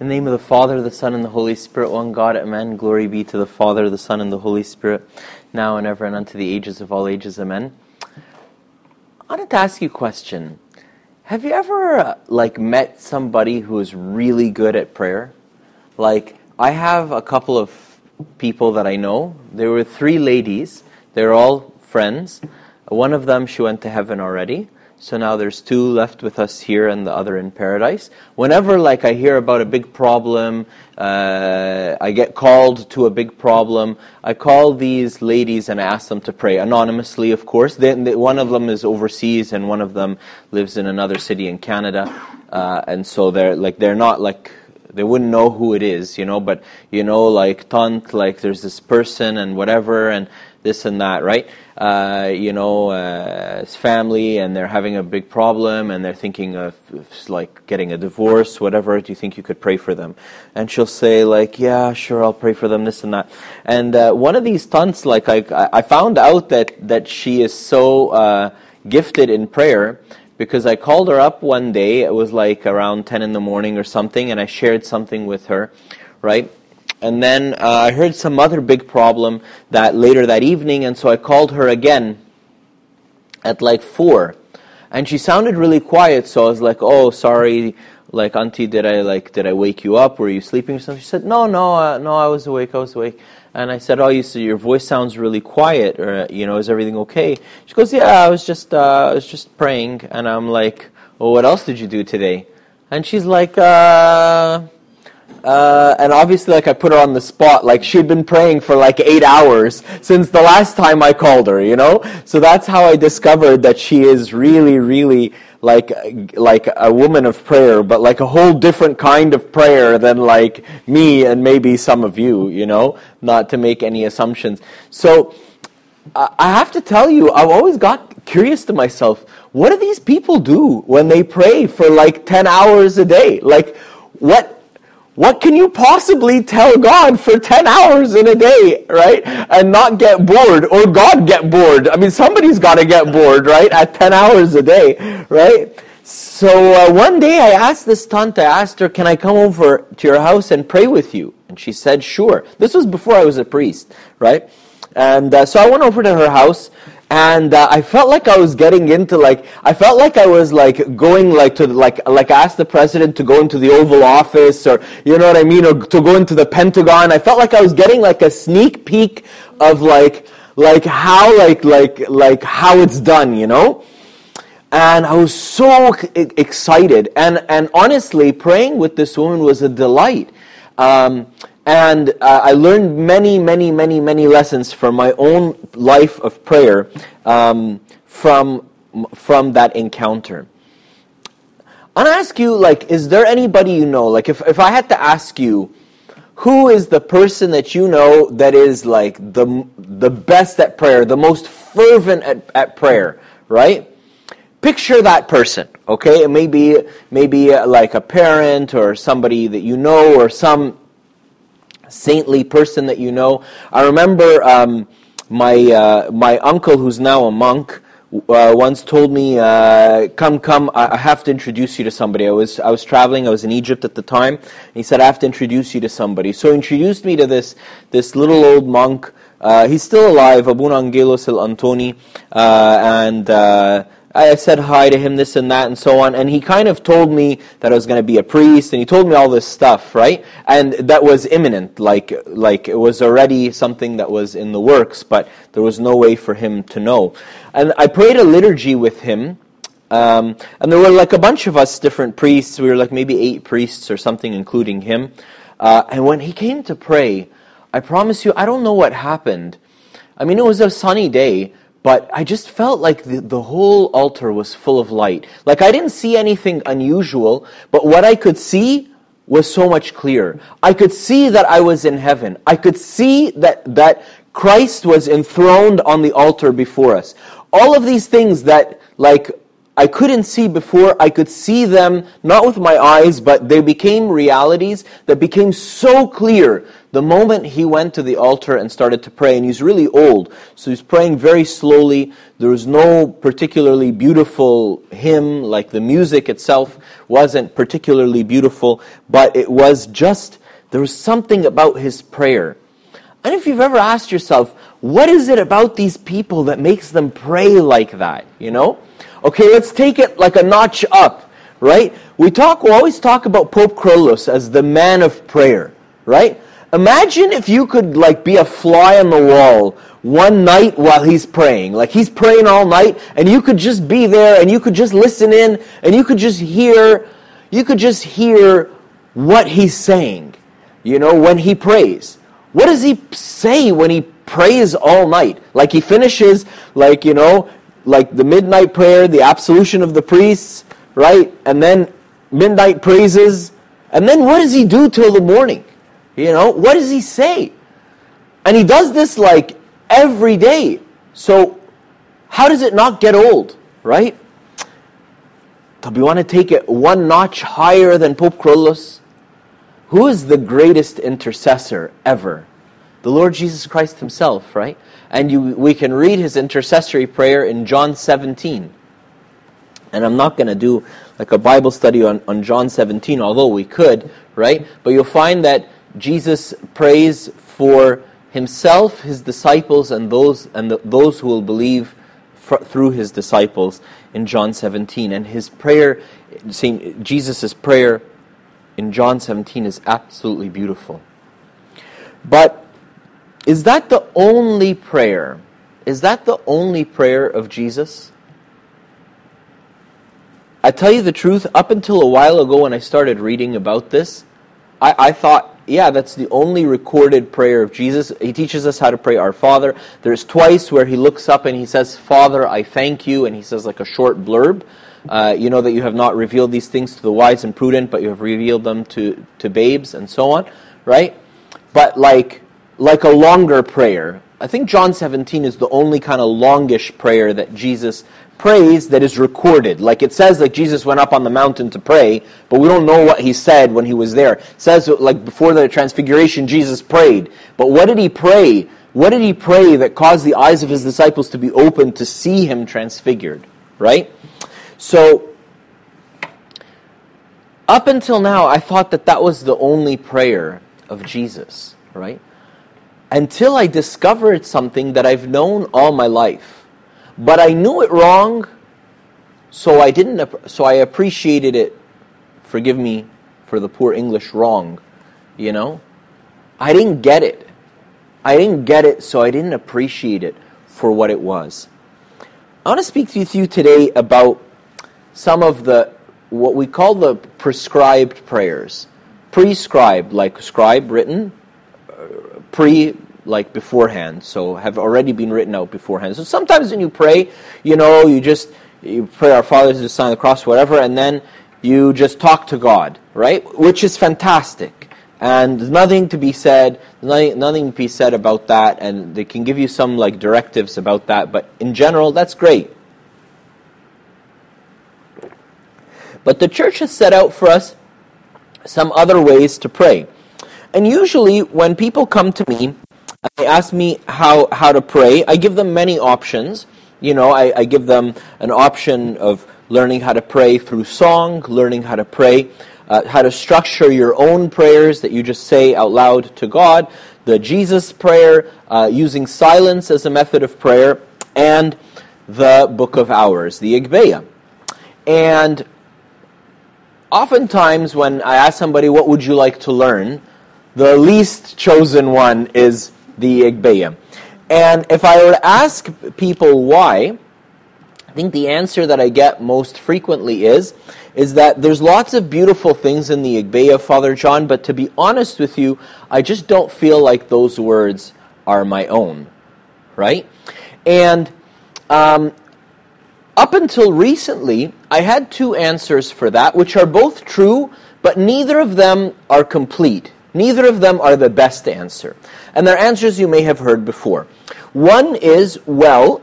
In the name of the Father, the Son, and the Holy Spirit, one God, Amen. Glory be to the Father, the Son, and the Holy Spirit, now and ever, and unto the ages of all ages, Amen. I wanted to ask you a question. Have you ever, uh, like, met somebody who is really good at prayer? Like, I have a couple of people that I know. There were three ladies. They're all friends. One of them, she went to heaven already. So now there's two left with us here and the other in paradise. Whenever like I hear about a big problem, uh, I get called to a big problem, I call these ladies and I ask them to pray anonymously, of course. They, they, one of them is overseas and one of them lives in another city in Canada, uh, and so they're like they're not like they wouldn't know who it is, you know. But you know, like tant, like there's this person and whatever and this and that, right? Uh, you know, uh, family, and they're having a big problem, and they're thinking of, of, like getting a divorce, whatever. Do you think you could pray for them? And she'll say, like, yeah, sure, I'll pray for them, this and that. And uh, one of these tants, like, I, I found out that that she is so uh, gifted in prayer because I called her up one day. It was like around ten in the morning or something, and I shared something with her, right? And then uh, I heard some other big problem that later that evening, and so I called her again at like four, and she sounded really quiet. So I was like, "Oh, sorry, like auntie, did I like did I wake you up? Were you sleeping or something?" She said, "No, no, uh, no, I was awake. I was awake." And I said, "Oh, you see, your voice sounds really quiet, or you know, is everything okay?" She goes, "Yeah, I was just uh, I was just praying." And I'm like, "Well, what else did you do today?" And she's like, uh uh, and obviously, like I put her on the spot. Like she'd been praying for like eight hours since the last time I called her. You know, so that's how I discovered that she is really, really like like a woman of prayer, but like a whole different kind of prayer than like me and maybe some of you. You know, not to make any assumptions. So I have to tell you, I've always got curious to myself. What do these people do when they pray for like ten hours a day? Like what? What can you possibly tell God for 10 hours in a day, right? And not get bored or God get bored. I mean, somebody's got to get bored, right? At 10 hours a day, right? So uh, one day I asked this tant, I asked her, can I come over to your house and pray with you? And she said, sure. This was before I was a priest, right? And uh, so I went over to her house and uh, I felt like I was getting into like I felt like I was like going like to like like ask the president to go into the Oval Office or you know what I mean or to go into the Pentagon. I felt like I was getting like a sneak peek of like like how like like like how it's done, you know. And I was so excited, and and honestly, praying with this woman was a delight. Um, and uh, I learned many, many, many, many lessons from my own life of prayer um, from, from that encounter. I want to ask you, like, is there anybody you know? Like, if, if I had to ask you, who is the person that you know that is like the, the best at prayer, the most fervent at, at prayer, right? Picture that person, okay? It may be, maybe uh, like a parent or somebody that you know or some saintly person that you know. I remember um, my uh, my uncle, who's now a monk, uh, once told me, uh, "Come, come, I have to introduce you to somebody." I was I was traveling. I was in Egypt at the time. he said, "I have to introduce you to somebody." So he introduced me to this this little old monk. Uh, he's still alive, Abuna Angelos el Antoni, uh, and uh, I said hi to him, this and that, and so on. And he kind of told me that I was going to be a priest, and he told me all this stuff, right? And that was imminent, like like it was already something that was in the works, but there was no way for him to know. And I prayed a liturgy with him. Um, and there were like a bunch of us different priests. We were like maybe eight priests or something, including him. Uh, and when he came to pray, I promise you, I don't know what happened. I mean, it was a sunny day, but I just felt like the, the whole altar was full of light. Like I didn't see anything unusual, but what I could see was so much clearer. I could see that I was in heaven. I could see that, that Christ was enthroned on the altar before us. All of these things that, like, I couldn't see before, I could see them not with my eyes, but they became realities that became so clear the moment he went to the altar and started to pray. And he's really old, so he's praying very slowly. There was no particularly beautiful hymn, like the music itself wasn't particularly beautiful, but it was just, there was something about his prayer. And if you've ever asked yourself, what is it about these people that makes them pray like that, you know? Okay, let's take it like a notch up, right? We talk, we always talk about Pope Kyrillos as the man of prayer, right? Imagine if you could like be a fly on the wall one night while he's praying. Like he's praying all night and you could just be there and you could just listen in and you could just hear you could just hear what he's saying. You know, when he prays. What does he say when he prays all night? Like he finishes like, you know, like the midnight prayer, the absolution of the priests, right? And then midnight praises. And then what does he do till the morning? You know, what does he say? And he does this like every day. So how does it not get old, right? Do we want to take it one notch higher than Pope Kyrillos? Who is the greatest intercessor ever? The Lord Jesus Christ himself, right? And you, we can read his intercessory prayer in John 17. And I'm not going to do like a Bible study on, on John 17, although we could, right? But you'll find that Jesus prays for himself, his disciples, and those, and the, those who will believe through his disciples in John 17. And his prayer, Jesus' prayer in John 17 is absolutely beautiful. But is that the only prayer? Is that the only prayer of Jesus? I tell you the truth, up until a while ago when I started reading about this, I, I thought, yeah, that's the only recorded prayer of Jesus. He teaches us how to pray Our Father. There's twice where he looks up and he says, Father, I thank you, and he says like a short blurb. Uh, you know that you have not revealed these things to the wise and prudent, but you have revealed them to, to babes and so on, right? But like like a longer prayer. I think John 17 is the only kind of longish prayer that Jesus prays that is recorded. Like it says like Jesus went up on the mountain to pray, but we don't know what he said when he was there. It says like before the transfiguration Jesus prayed. But what did he pray? What did he pray that caused the eyes of his disciples to be opened to see him transfigured, right? So up until now I thought that that was the only prayer of Jesus, right? Until I discovered something that I've known all my life. But I knew it wrong, so I didn't so I appreciated it. Forgive me for the poor English wrong, you know? I didn't get it. I didn't get it, so I didn't appreciate it for what it was. I want to speak to you today about some of the what we call the prescribed prayers. Prescribed, like scribe written, pre like beforehand. So have already been written out beforehand. So sometimes when you pray you know you just you pray our fathers to sign the cross whatever and then you just talk to god right? Which is fantastic. And there's nothing to be said nothing, nothing to be said about that and they can give you some like directives about that but in general that's great. But the church has set out for us some other ways to pray and usually, when people come to me they ask me how, how to pray, I give them many options. You know, I, I give them an option of learning how to pray through song, learning how to pray, uh, how to structure your own prayers that you just say out loud to God, the Jesus prayer, uh, using silence as a method of prayer, and the Book of Hours, the Agpeya. And oftentimes, when I ask somebody, What would you like to learn? The least chosen one is the Agpeya. And if I were to ask people why, I think the answer that I get most frequently is is that there's lots of beautiful things in the Agpeya, Father John, but to be honest with you, I just don't feel like those words are my own, right? And um, up until recently, I had two answers for that, which are both true, but neither of them are complete. Neither of them are the best answer. And they're answers you may have heard before. One is, well,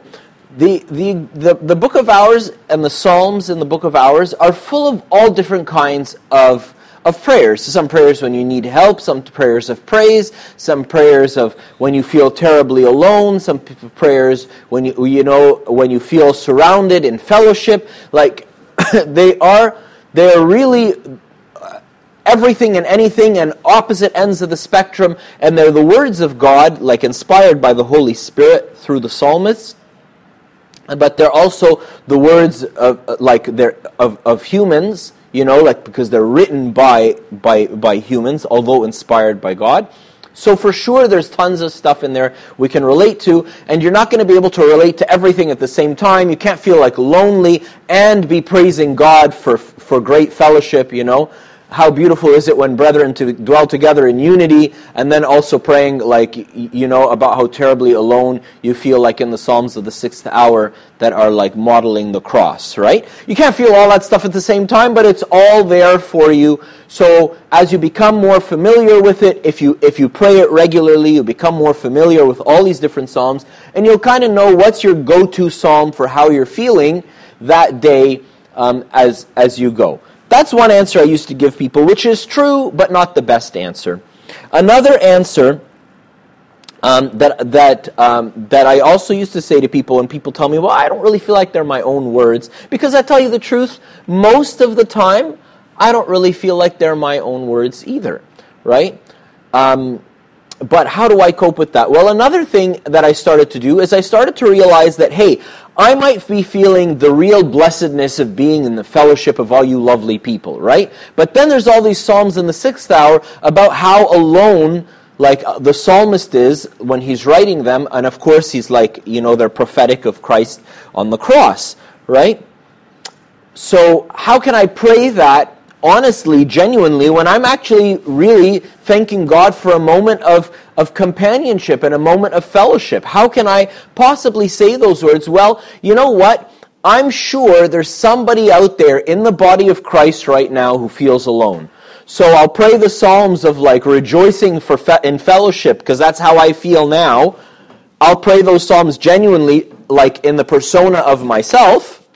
the, the, the, the book of hours and the Psalms in the book of hours are full of all different kinds of, of prayers. Some prayers when you need help, some prayers of praise, some prayers of when you feel terribly alone, some prayers when you, you know, when you feel surrounded in fellowship. Like, they are, they are really everything and anything and opposite ends of the spectrum, and they're the words of God, like inspired by the Holy Spirit through the psalmists. But they're also the words of like they're of, of humans, you know, like because they're written by by by humans, although inspired by God. So for sure, there's tons of stuff in there we can relate to, and you're not going to be able to relate to everything at the same time. You can't feel like lonely and be praising God for for great fellowship, you know how beautiful is it when brethren to dwell together in unity and then also praying like you know about how terribly alone you feel like in the psalms of the sixth hour that are like modeling the cross right? You can't feel all that stuff at the same time but it's all there for you. So as you become more familiar with it if you if you pray it regularly you become more familiar with all these different psalms and you'll kind of know what's your go-to psalm for how you're feeling that day um, as as you go that's one answer I used to give people, which is true, but not the best answer. Another answer um, that that um, that I also used to say to people when people tell me, "Well, I don't really feel like they're my own words," because I tell you the truth, most of the time, I don't really feel like they're my own words either, right? Um, but how do I cope with that? Well, another thing that I started to do is I started to realize that, hey, I might be feeling the real blessedness of being in the fellowship of all you lovely people, right? But then there's all these Psalms in the sixth hour about how alone like uh, the psalmist is when he's writing them, and of course he's like, you know, they're prophetic of Christ on the cross, right? So, how can I pray that honestly, genuinely, when I'm actually really thanking God for a moment of, of companionship and a moment of fellowship? How can I possibly say those words? Well, you know what? I'm sure there's somebody out there in the body of Christ right now who feels alone. So I'll pray the Psalms of like rejoicing for fe- in fellowship because that's how I feel now. I'll pray those Psalms genuinely, like in the persona of myself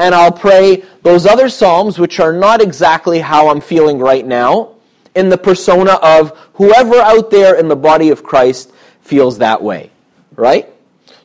and I'll pray those other psalms, which are not exactly how I'm feeling right now, in the persona of whoever out there in the body of Christ feels that way, right?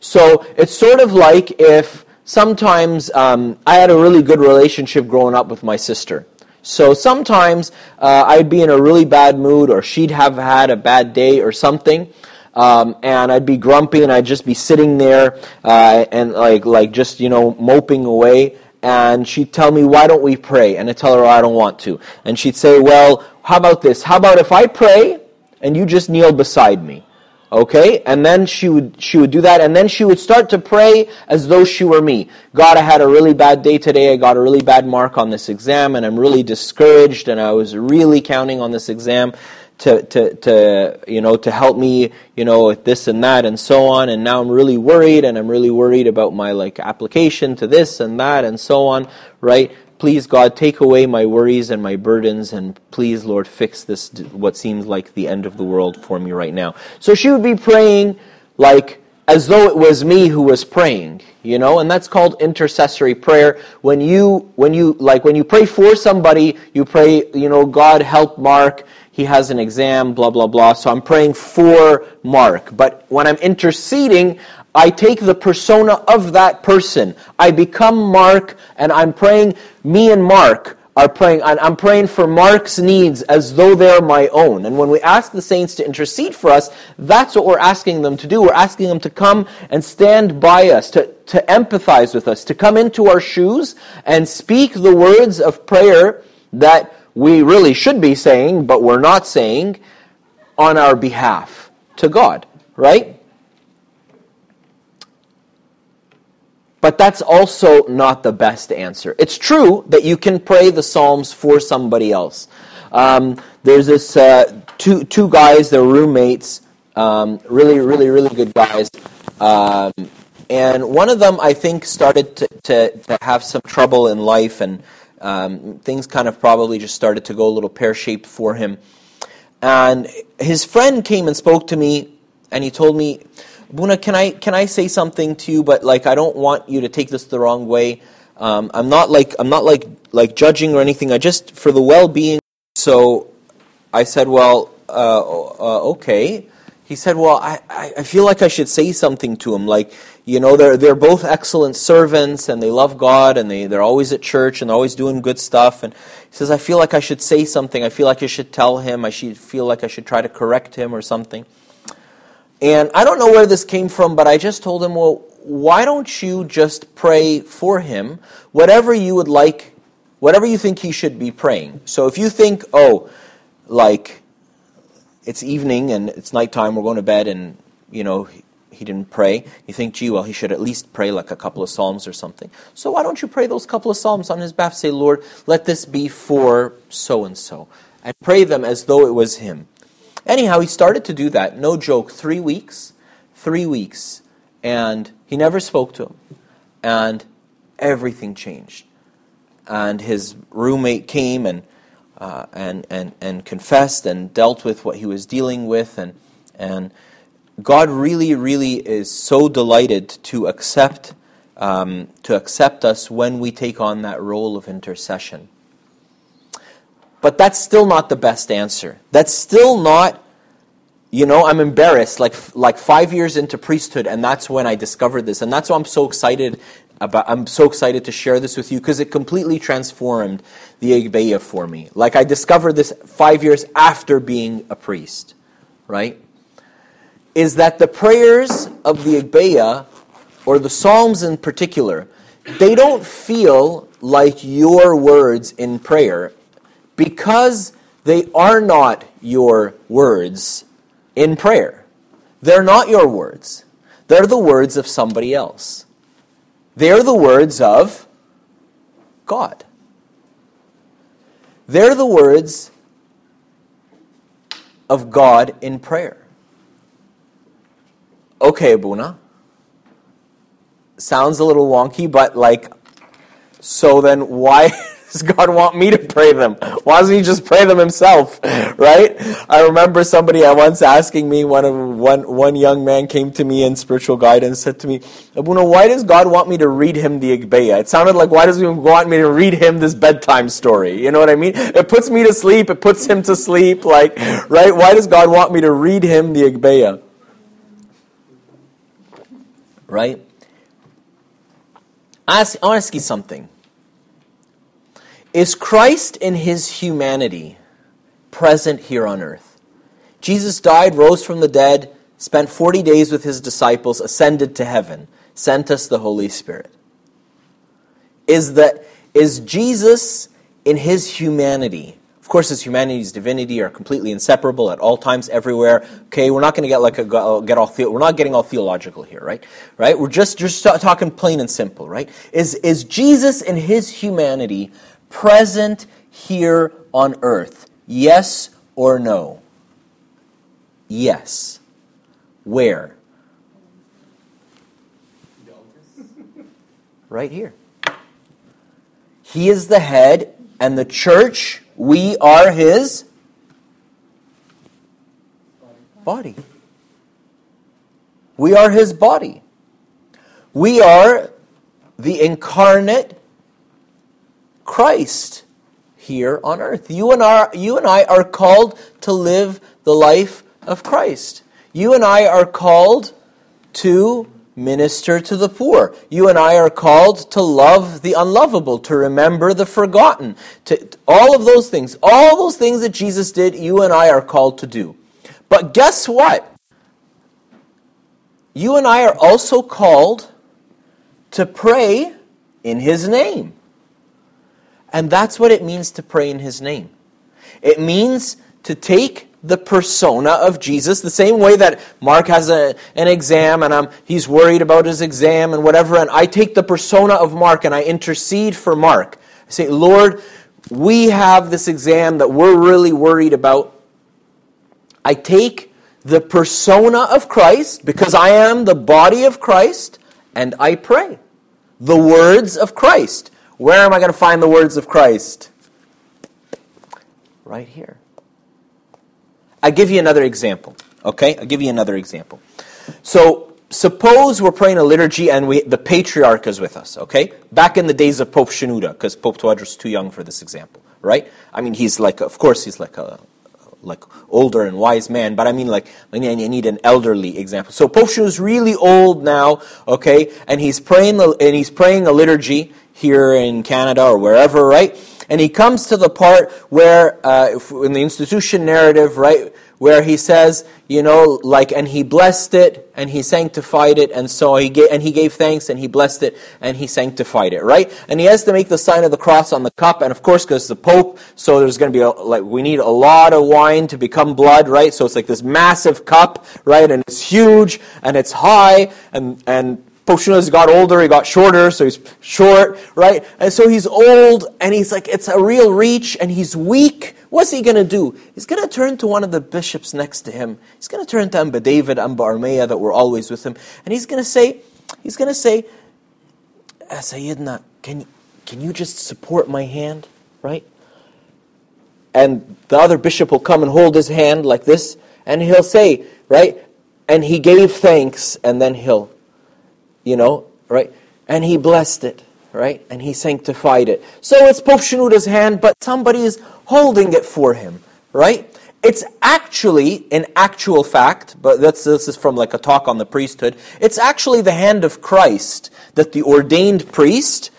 So it's sort of like if sometimes um, I had a really good relationship growing up with my sister. So sometimes uh, I'd be in a really bad mood, or she'd have had a bad day or something. Um, and I'd be grumpy, and I'd just be sitting there uh, and like like just you know moping away and she'd tell me, Why don't we pray? And I'd tell her, I don't want to. And she'd say, Well, how about this? How about if I pray and you just kneel beside me? Okay? And then she would she would do that and then she would start to pray as though she were me. God, I had a really bad day today. I got a really bad mark on this exam and I'm really discouraged and I was really counting on this exam to, to, to, you know, to help me, you know, with this and that and so on. And now I'm really worried and I'm really worried about my like application to this and that and so on, right? Please, God, take away my worries and my burdens and please, Lord, fix this, what seems like the end of the world for me right now. So she would be praying like, as though it was me who was praying you know and that's called intercessory prayer when you when you like when you pray for somebody you pray you know god help mark he has an exam, blah, blah, blah. So I'm praying for Mark. But when I'm interceding, I take the persona of that person. I become Mark, and I'm praying, me and Mark are praying, and I'm praying for Mark's needs as though they're my own. And when we ask the saints to intercede for us, that's what we're asking them to do. We're asking them to come and stand by us, to, to empathize with us, to come into our shoes and speak the words of prayer that we really should be saying, but we're not saying, on our behalf to God, right? But that's also not the best answer. It's true that you can pray the Psalms for somebody else. Um, there's this uh, two two guys, they're roommates, um, really, really, really good guys. Um, and one of them, I think, started to, to, to have some trouble in life and um, things kind of probably just started to go a little pear shaped for him. And his friend came and spoke to me, and he told me, Buna, can I can I say something to you? But like, I don't want you to take this the wrong way. Um, I'm not like I'm not like like judging or anything. I just for the well-being. So I said, well, uh, uh, okay. He said, well, I, I feel like I should say something to him. Like, you know, they're, they're both excellent servants and they love God and they, they're always at church and they're always doing good stuff. And he says, I feel like I should say something. I feel like I should tell him. I should feel like I should try to correct him or something. And I don't know where this came from, but I just told him, well, why don't you just pray for him, whatever you would like, whatever you think he should be praying. So if you think, oh, like, it's evening and it's nighttime, we're going to bed, and, you know, he didn't pray. You think, gee, well, he should at least pray like a couple of psalms or something. So why don't you pray those couple of psalms on his behalf? Say, Lord, let this be for so and so. And pray them as though it was him. Anyhow, he started to do that. No joke. Three weeks. Three weeks. And he never spoke to him. And everything changed. And his roommate came and uh, and, and, and confessed and dealt with what he was dealing with. And, and God really, really is so delighted to accept, um, to accept us when we take on that role of intercession. But that's still not the best answer. That's still not, you know, I'm embarrassed like, like five years into priesthood, and that's when I discovered this. And that's why I'm so excited about, I'm so excited to share this with you because it completely transformed the Agpeya for me. Like I discovered this five years after being a priest, right? Is that the prayers of the Agpeya, or the Psalms in particular, they don't feel like your words in prayer because they are not your words in prayer. They're not your words. They're the words of somebody else. They're the words of God. They're the words of God in prayer. Okay, Abuna. Sounds a little wonky, but like, so then why does God want me to pray them? Why doesn't He just pray them Himself? Right? I remember somebody once asking me, one, of, one, one young man came to me in spiritual guidance, and said to me, Abuna, why does God want me to read him the Agpeya? It sounded like, why does He want me to read him this bedtime story? You know what I mean? It puts me to sleep, it puts him to sleep, like, right? Why does God want me to read him the Agpeya? Right? Ask, I'll ask you something. Is Christ in his humanity present here on earth? Jesus died, rose from the dead, spent 40 days with his disciples, ascended to heaven, sent us the Holy Spirit. Is that is Jesus in his humanity? Of course, his humanity and his divinity are completely inseparable at all times, everywhere. Okay, we're not going to get like a get all we're not getting all theological here, right? Right? We're just just talking plain and simple, right? Is is Jesus in his humanity present here on earth? Yes or no? Yes. Where? Right here. He is the head, and the church, we are his body. We are his body. We are the incarnate Christ here on earth. You and, our, you and I are called to live the life of Christ. You and I are called to minister to the poor. You and I are called to love the unlovable, to remember the forgotten, to all of those things. All those things that Jesus did, you and I are called to do. But guess what? You and I are also called to pray in his name. And that's what it means to pray in His name. It means to take the persona of Jesus, the same way that Mark has a, an exam and um, he's worried about his exam and whatever, and I take the persona of Mark and I intercede for Mark. I say, Lord, we have this exam that we're really worried about. I take the persona of Christ because I am the body of Christ and I pray the words of Christ. Where am I going to find the words of Christ? Right here. I give you another example. Okay? I'll give you another example. So, suppose we're praying a liturgy and we, the patriarch is with us, okay? Back in the days of Pope Shenouda, because Pope Tawadros too young for this example, right? I mean, he's like, of course, he's like a like older and wise man, but I mean like I need an elderly example. So Pope is really old now, okay, and he's praying and he's praying a liturgy here in Canada or wherever, right? And he comes to the part where uh, in the institution narrative, right, where he says, you know, like, and he blessed it and he sanctified it, and so he gave, and he gave thanks and he blessed it and he sanctified it, right? And he has to make the sign of the cross on the cup, and of course, because the Pope, so there's going to be a, like we need a lot of wine to become blood, right? So it's like this massive cup, right? And it's huge and it's high, and and Shenouda's got older, he got shorter, so he's short, right? And so he's old, and he's like, it's a real reach, and he's weak. What's he going to do? He's going to turn to one of the bishops next to him. He's going to turn to Amba David, Amba Armea, that were always with him, and he's going to say, he's going to say, ah, Sayyidina, can, can you just support my hand, right? And the other bishop will come and hold his hand like this, and he'll say, right? And he gave thanks, and then he'll you know, right? And he blessed it, right? And he sanctified it. So it's Pope Shenouda's hand, but somebody is holding it for him, right? It's actually, in actual fact, but that's, this is from like a talk on the priesthood, it's actually the hand of Christ that the ordained priest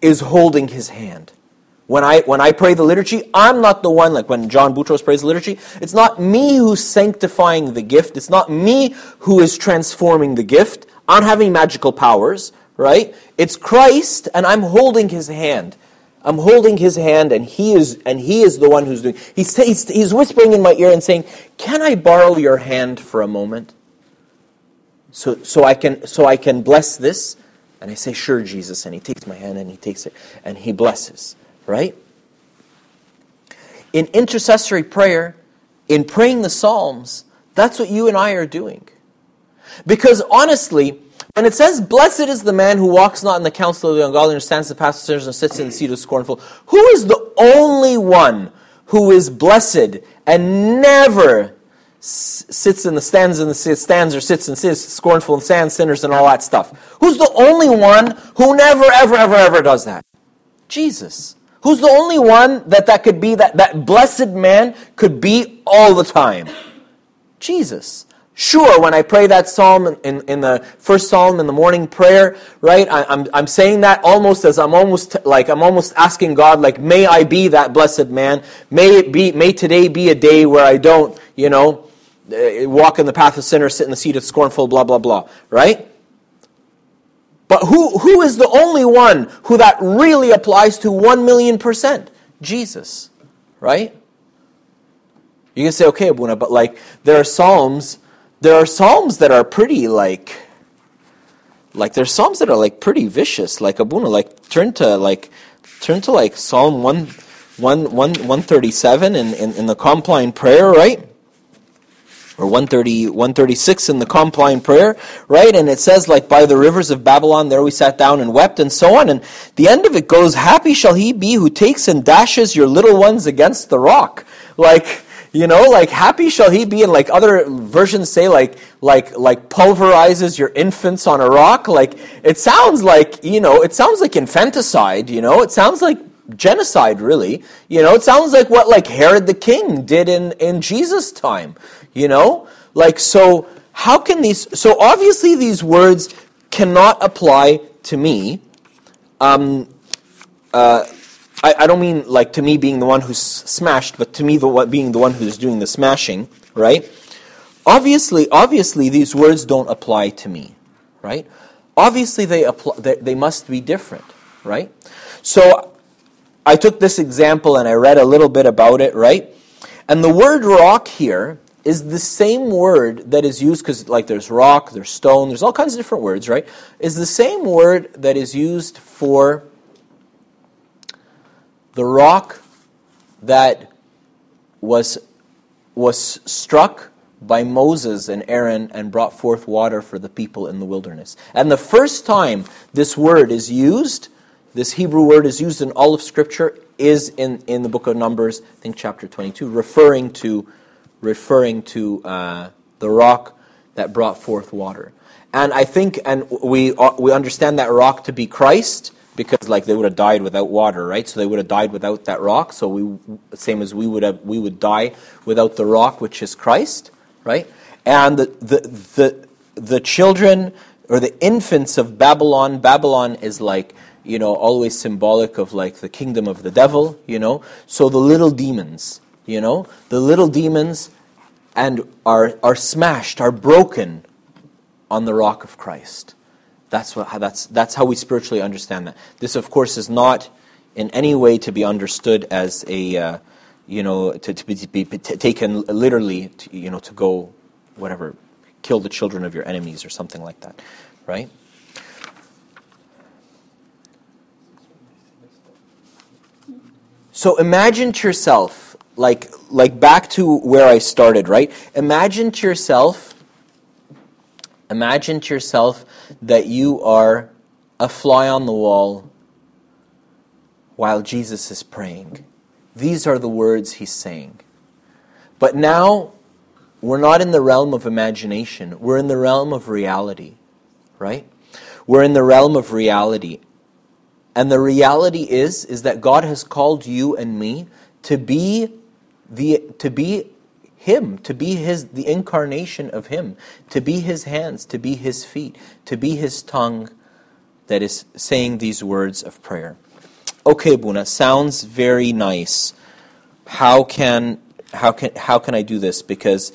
is holding his hand. When I, when I pray the liturgy, I'm not the one, like when John Boutros prays the liturgy, it's not me who's sanctifying the gift. It's not me who is transforming the gift. I'm having magical powers, right? It's Christ, and I'm holding his hand. I'm holding his hand, and he is, and he is the one who's doing. He's, he's, he's whispering in my ear and saying, "Can I borrow your hand for a moment, so so I can so I can bless this?" And I say, "Sure, Jesus." And he takes my hand and he takes it and he blesses. Right? In intercessory prayer, in praying the Psalms, that's what you and I are doing. Because honestly, when it says, Blessed is the man who walks not in the counsel of the ungodly, and stands the path of sinners, and sits in the seat of scornful, who is the only one who is blessed and never sits in the stands and the stands or sits and sits scornful and stands sinners and all that stuff? Who's the only one who never, ever, ever, ever does that? Jesus. Who's the only one that that could be, that, that blessed man could be all the time? Jesus. Sure, when I pray that psalm in, in the first psalm in the morning prayer, right, I, am I'm, I'm saying that almost as I'm almost like I'm almost asking God, like, may I be that blessed man? May it be, may today be a day where I don't, you know, eh, walk in the path of sinners, sit in the seat of scornful, blah blah blah, right? But who who is the only one who that really applies to one million percent? Jesus, right? You can say, okay, Abuna, but like there are psalms there are psalms that are pretty like like there's psalms that are like pretty vicious like abuna like turn to like turn to like psalm 1 1 1 137 in, in, in the compline prayer right? Or 130 136 in the compline prayer right? And it says like by the rivers of babylon there we sat down and wept and so on. And the end of it goes happy shall he be who takes and dashes your little ones against the rock. Like you know, like happy shall he be, and like other versions say, like like like pulverizes your infants on a rock. Like it sounds like you know, it sounds like infanticide. You know, it sounds like genocide. Really, you know, it sounds like what like Herod the king did in in Jesus' time. You know, like so. How can these? So obviously, these words cannot apply to me. Um, uh, I, I don't mean like to me being the one who's smashed, but to me the being the one who's doing the smashing, right? Obviously, obviously these words don't apply to me, right? Obviously they apply, they, they must be different, right? So I took this example and I read a little bit about it, right? And the word rock here is the same word that is used because like there's rock, there's stone, there's all kinds of different words, right? Is the same word that is used for the rock that was, was struck by Moses and Aaron and brought forth water for the people in the wilderness. And the first time this word is used, this Hebrew word is used in all of Scripture, is in, in the book of Numbers, I think chapter 22, referring to, referring to uh, the rock that brought forth water. And I think, and we, uh, we understand that rock to be Christ because like they would have died without water, right? So they would have died without that rock. So we, same as we would have, we would die without the rock, which is Christ, right? And the, the, the, the children or the infants of Babylon, Babylon is like, you know, always symbolic of like the kingdom of the devil, you know? So the little demons, you know, the little demons and are, are smashed, are broken on the rock of Christ. That's, what, that's, that's how we spiritually understand that. This, of course, is not in any way to be understood as a, uh, you know, to, to be, to be taken literally, to, you know, to go, whatever, kill the children of your enemies or something like that, right? So imagine to yourself, like, like back to where I started, right? Imagine to yourself, imagine to yourself that you are a fly on the wall while Jesus is praying. These are the words he's saying. But now, we're not in the realm of imagination, we're in the realm of reality, right? We're in the realm of reality. And the reality is is that God has called you and me to be the to be him, to be his the incarnation of him, to be his hands, to be his feet, to be his tongue that is saying these words of prayer. Okay, Buna, sounds very nice. How can how can how can I do this? Because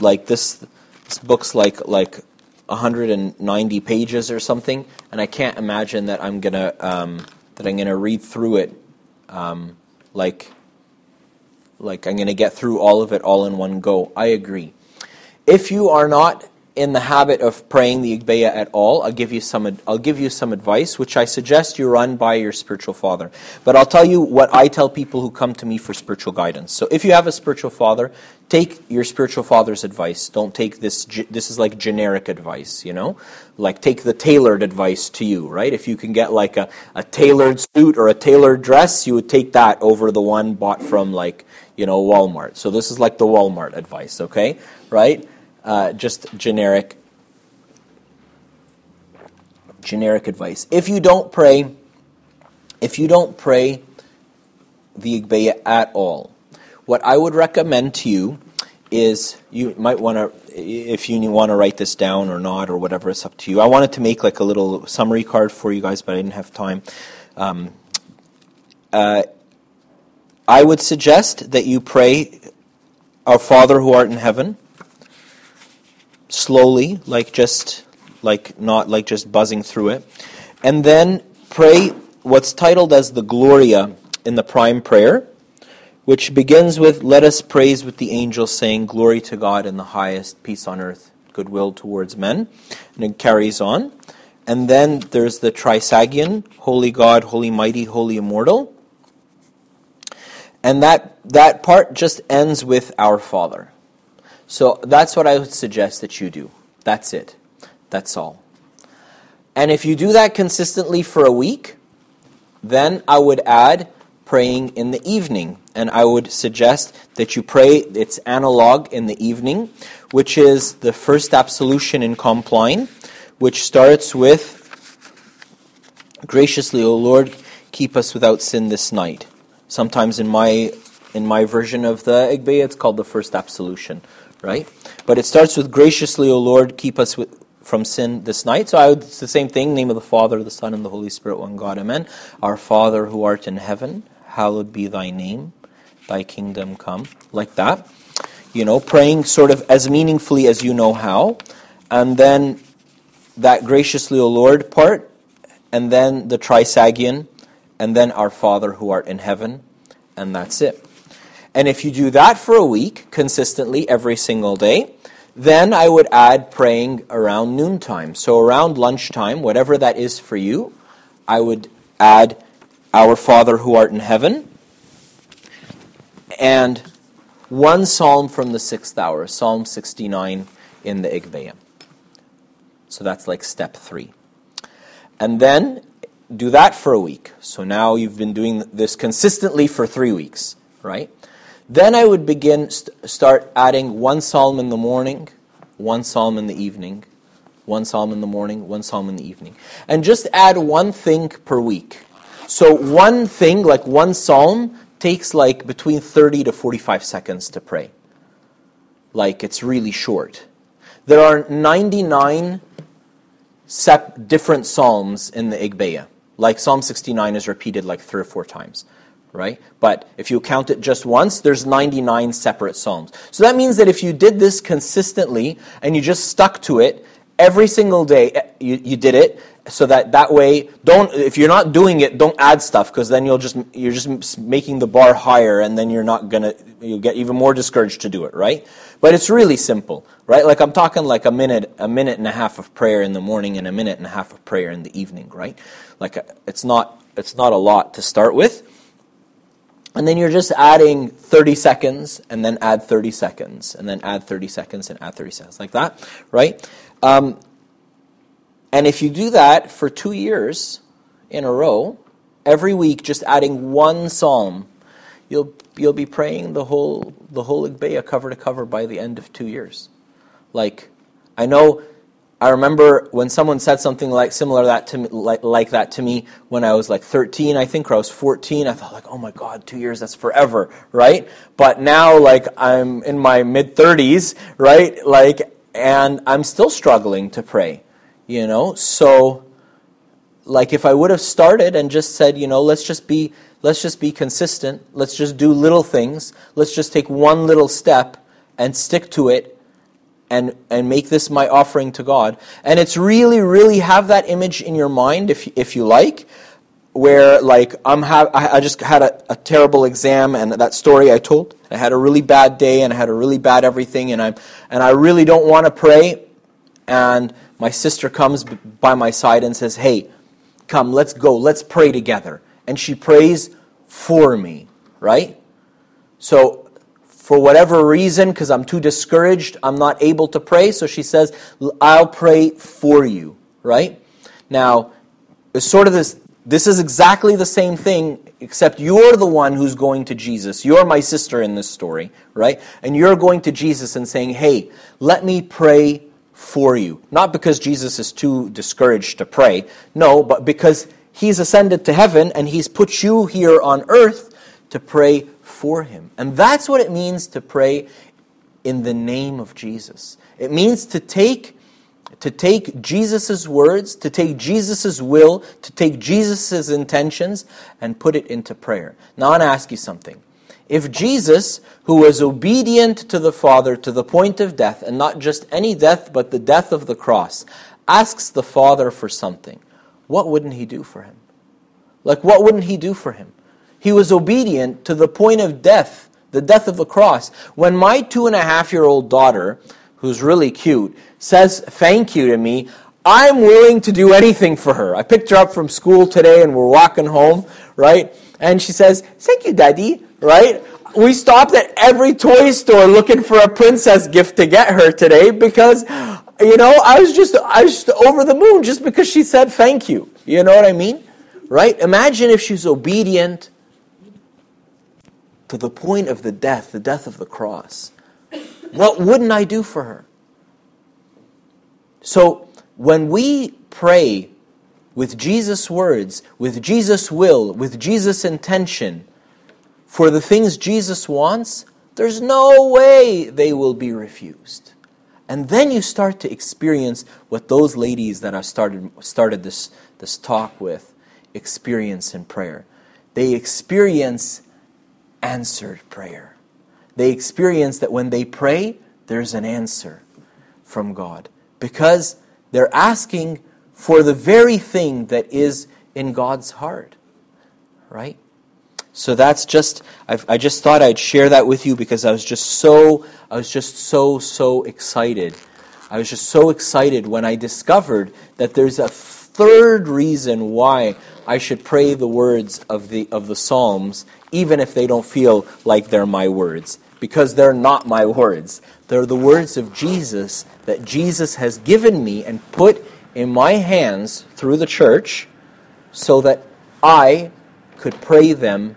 like this this book's like like 190 pages or something, and I can't imagine that I'm gonna um, that I'm gonna read through it um, like like I'm gonna get through all of it all in one go. I agree. If you are not in the habit of praying the Agpeya at all, I'll give you some I'll give you some advice, which I suggest you run by your spiritual father. But I'll tell you what I tell people who come to me for spiritual guidance. So if you have a spiritual father, take your spiritual father's advice. Don't take this this is like generic advice, you know? Like take the tailored advice to you, right? If you can get like a, a tailored suit or a tailored dress, you would take that over the one bought from like, you know, Walmart. So this is like the Walmart advice, okay? Right? uh, just generic generic advice. If you don't pray, if you don't pray the Agpeya at all, what I would recommend to you is you might want to, if you want to write this down or not or whatever, it's up to you. I wanted to make like a little summary card for you guys, but I didn't have time. Um, uh, I would suggest that you pray, Our Father who art in heaven slowly, like just like not like just buzzing through it. And then pray what's titled as the Gloria in the prime prayer, which begins with let us praise with the angels saying glory to God in the highest, peace on earth, goodwill towards men. And it carries on. And then there's the Trisagion, Holy God, Holy Mighty, Holy Immortal. And that, that part just ends with Our Father. So that's what I would suggest that you do. That's it. That's all. And if you do that consistently for a week, then I would add praying in the evening. And I would suggest that you pray its analog in the evening, which is the first absolution in Compline, which starts with Graciously, O Lord, keep us without sin this night. Sometimes in my in my version of the Agpeya, it's called the first absolution right? But it starts with graciously, O Lord, keep us with, from sin this night. So I would, it's the same thing. Name of the Father, the Son, and the Holy Spirit, one God. Amen. Our Father who art in heaven, hallowed be thy name. Thy kingdom come. Like that. You know, praying sort of as meaningfully as you know how. And then that graciously, O Lord part. And then the Trisagion. And then our Father who art in heaven. And that's it. And if you do that for a week, consistently every single day, then I would add praying around noontime. So around lunchtime, whatever that is for you, I would add Our Father who art in heaven and one psalm from the sixth hour, Psalm 69 in the Agpeya. So that's like step three. And then do that for a week. So now you've been doing this consistently for three weeks, right? Then I would begin st- start adding one psalm in the morning, one psalm in the evening, one psalm in the morning, one psalm in the evening. And just add one thing per week. So one thing, like one psalm, takes like between 30 to 45 seconds to pray. Like it's really short. There are 99 sep- different psalms in the Agpeya. Like Psalm 69 is repeated like three or four times, right? But if you count it just once, there's 99 separate psalms. So that means that if you did this consistently and you just stuck to it every single day, eh, you, you did it, so that that way don't if you're not doing it don't add stuff because then you'll just you're just making the bar higher and then you're not gonna you'll get even more discouraged to do it right? But it's really simple right? Like i'm talking like a minute a minute and a half of prayer in the morning and a minute and a half of prayer in the evening right? Like it's not it's not a lot to start with. And then you're just adding 30 seconds and then add 30 seconds and then add 30 seconds and add 30 seconds like that right? Um, and if you do that for two years in a row, every week just adding one psalm, you'll, you'll be praying the whole, the whole Agpeya cover to cover by the end of two years. Like, I know, I remember when someone said something like similar that to me, like, like that to me when I was like 13, I think, or I was 14. I thought like, oh my God, two years, that's forever, right? But now, like, I'm in my mid 30s, right? Like, and I'm still struggling to pray you know? So like if i would have started and just said you know let's just be let's just be consistent let's just do little things let's just take one little step and stick to it and and make this my offering to god. And it's really really have that image in your mind if if you like where like i'm ha- i just had a, a terrible exam and that story i told. I had a really bad day and i had a really bad everything and i'm and i really don't want to pray. And my sister comes by my side and says, Hey, come, let's go, let's pray together. And she prays for me, right? So, for whatever reason, because I'm too discouraged, I'm not able to pray. So she says, I'll pray for you, right? Now, it's sort of this, this is exactly the same thing, except you're the one who's going to Jesus. You're my sister in this story, right? And you're going to Jesus and saying, Hey, let me pray for you. Not because Jesus is too discouraged to pray, no, but because he's ascended to heaven and he's put you here on earth to pray for him. And that's what it means to pray in the name of Jesus. It means to take to take Jesus' words, to take Jesus' will, to take Jesus' intentions, and put it into prayer. Now, I want to ask you something. If Jesus, who was obedient to the Father to the point of death, and not just any death, but the death of the cross, asks the Father for something, what wouldn't he do for him? Like, what wouldn't he do for him? He was obedient to the point of death, the death of the cross. When my two and a half year old daughter, who's really cute, says thank you to me, I'm willing to do anything for her. I picked her up from school today and we're walking home, right? And she says, Thank you, Daddy right? We stopped at every toy store looking for a princess gift to get her today because, you know, I was just, I was just over the moon just because she said thank you. You know what I mean? Right? Imagine if she's obedient to the point of the death, the death of the cross. What wouldn't I do for her? So, when we pray with Jesus' words, with Jesus' will, with Jesus' intention, for the things Jesus wants, there's no way they will be refused. And then you start to experience what those ladies that I started, started this, this talk with experience in prayer. They experience answered prayer. They experience that when they pray, there's an answer from God because they're asking for the very thing that is in God's heart, right? So that's just, I've, i just thought I'd share that with you because I was just so, I was just so, so excited. I was just so excited when I discovered that there's a third reason why I should pray the words of the, of the Psalms, even if they don't feel like they're my words, because they're not my words. They're the words of Jesus that Jesus has given me and put in my hands through the church so that I could pray them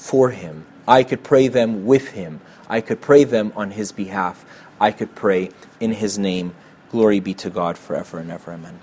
for him. I could pray them with him. I could pray them on his behalf. I could pray in his name. Glory be to God forever and ever. Amen.